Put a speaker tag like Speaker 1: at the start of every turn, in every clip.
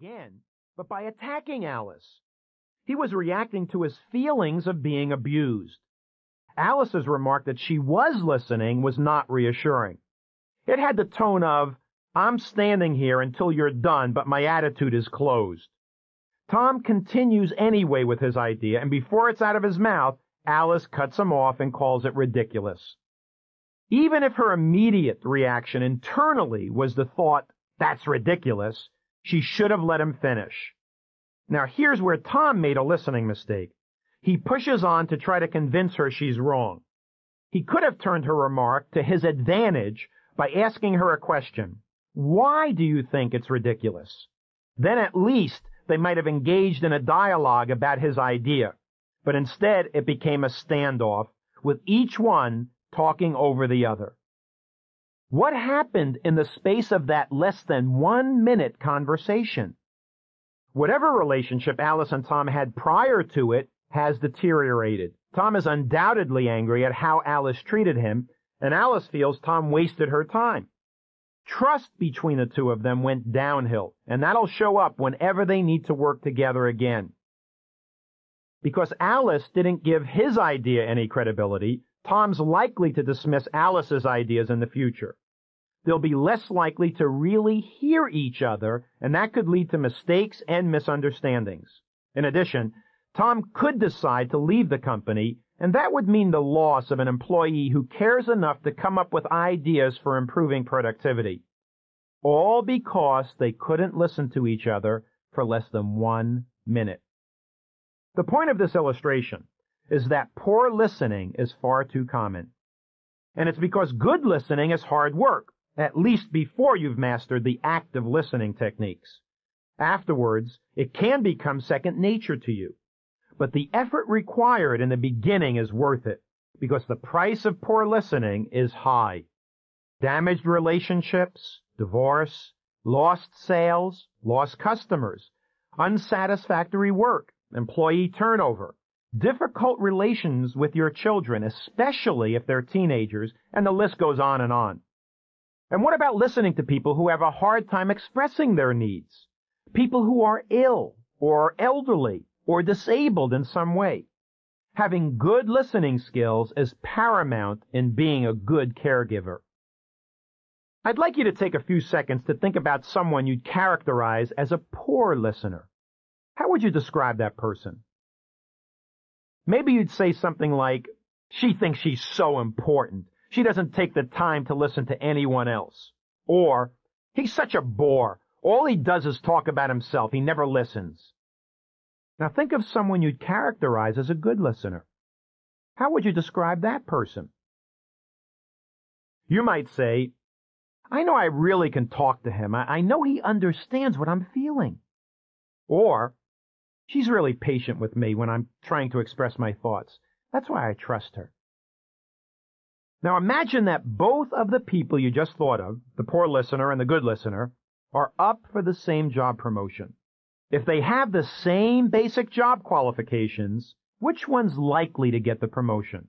Speaker 1: again, but by attacking Alice. He was reacting to his feelings of being abused. Alice's remark that she was listening was not reassuring. It had the tone of, I'm standing here until you're done, but my attitude is closed. Tom continues anyway with his idea, and before it's out of his mouth, Alice cuts him off and calls it ridiculous. Even if her immediate reaction internally was the thought, that's ridiculous, she should have let him finish. Now here's where Tom made a listening mistake. He pushes on to try to convince her she's wrong. He could have turned her remark to his advantage by asking her a question. Why do you think it's ridiculous? Then at least they might have engaged in a dialogue about his idea. But instead it became a standoff, with each one talking over the other. What happened in the space of that less than one minute conversation? Whatever relationship Alice and Tom had prior to it has deteriorated. Tom is undoubtedly angry at how Alice treated him, and Alice feels Tom wasted her time. Trust between the two of them went downhill, and that'll show up whenever they need to work together again. Because Alice didn't give his idea any credibility, Tom's likely to dismiss Alice's ideas in the future. They'll be less likely to really hear each other, and that could lead to mistakes and misunderstandings. In addition, Tom could decide to leave the company, and that would mean the loss of an employee who cares enough to come up with ideas for improving productivity. All because they couldn't listen to each other for less than one minute. The point of this illustration is that poor listening is far too common. And it's because good listening is hard work, at least before you've mastered the active listening techniques. Afterwards, it can become second nature to you. But the effort required in the beginning is worth it, because the price of poor listening is high. Damaged relationships, divorce, lost sales, lost customers, unsatisfactory work, employee turnover, difficult relations with your children, especially if they're teenagers, and the list goes on and on. And what about listening to people who have a hard time expressing their needs? People who are ill or elderly or disabled in some way. Having good listening skills is paramount in being a good caregiver. I'd like you to take a few seconds to think about someone you'd characterize as a poor listener. How would you describe that person? Maybe you'd say something like, she thinks she's so important. She doesn't take the time to listen to anyone else. Or, he's such a bore. All he does is talk about himself. He never listens. Now think of someone you'd characterize as a good listener. How would you describe that person? You might say, I know I really can talk to him. I, I know he understands what I'm feeling. Or, she's really patient with me when I'm trying to express my thoughts. That's why I trust her. Now imagine that both of the people you just thought of, the poor listener and the good listener, are up for the same job promotion. If they have the same basic job qualifications, which one's likely to get the promotion?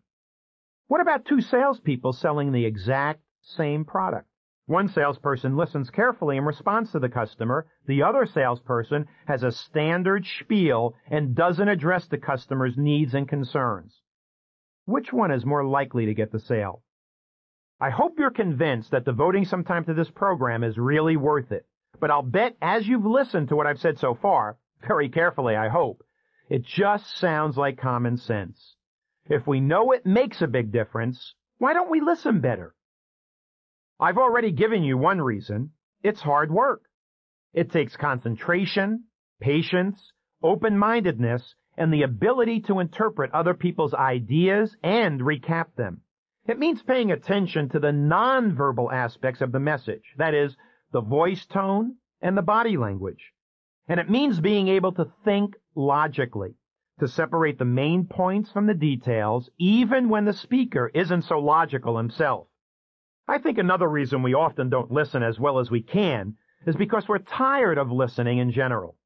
Speaker 1: What about two salespeople selling the exact same product? One salesperson listens carefully and responds to the customer. The other salesperson has a standard spiel and doesn't address the customer's needs and concerns. Which one is more likely to get the sale? I hope you're convinced that devoting some time to this program is really worth it. But I'll bet as you've listened to what I've said so far, very carefully I hope, it just sounds like common sense. If we know it makes a big difference, why don't we listen better? I've already given you one reason. It's hard work. It takes concentration, patience, open-mindedness, and the ability to interpret other people's ideas and recap them. It means paying attention to the nonverbal aspects of the message, that is, the voice tone and the body language. And it means being able to think logically, to separate the main points from the details, even when the speaker isn't so logical himself. I think another reason we often don't listen as well as we can is because we're tired of listening in general.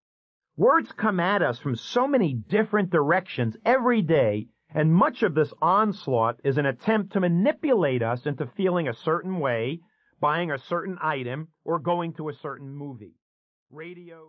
Speaker 1: Words come at us from so many different directions every day, and much of this onslaught is an attempt to manipulate us into feeling a certain way, buying a certain item, or going to a certain movie. Radio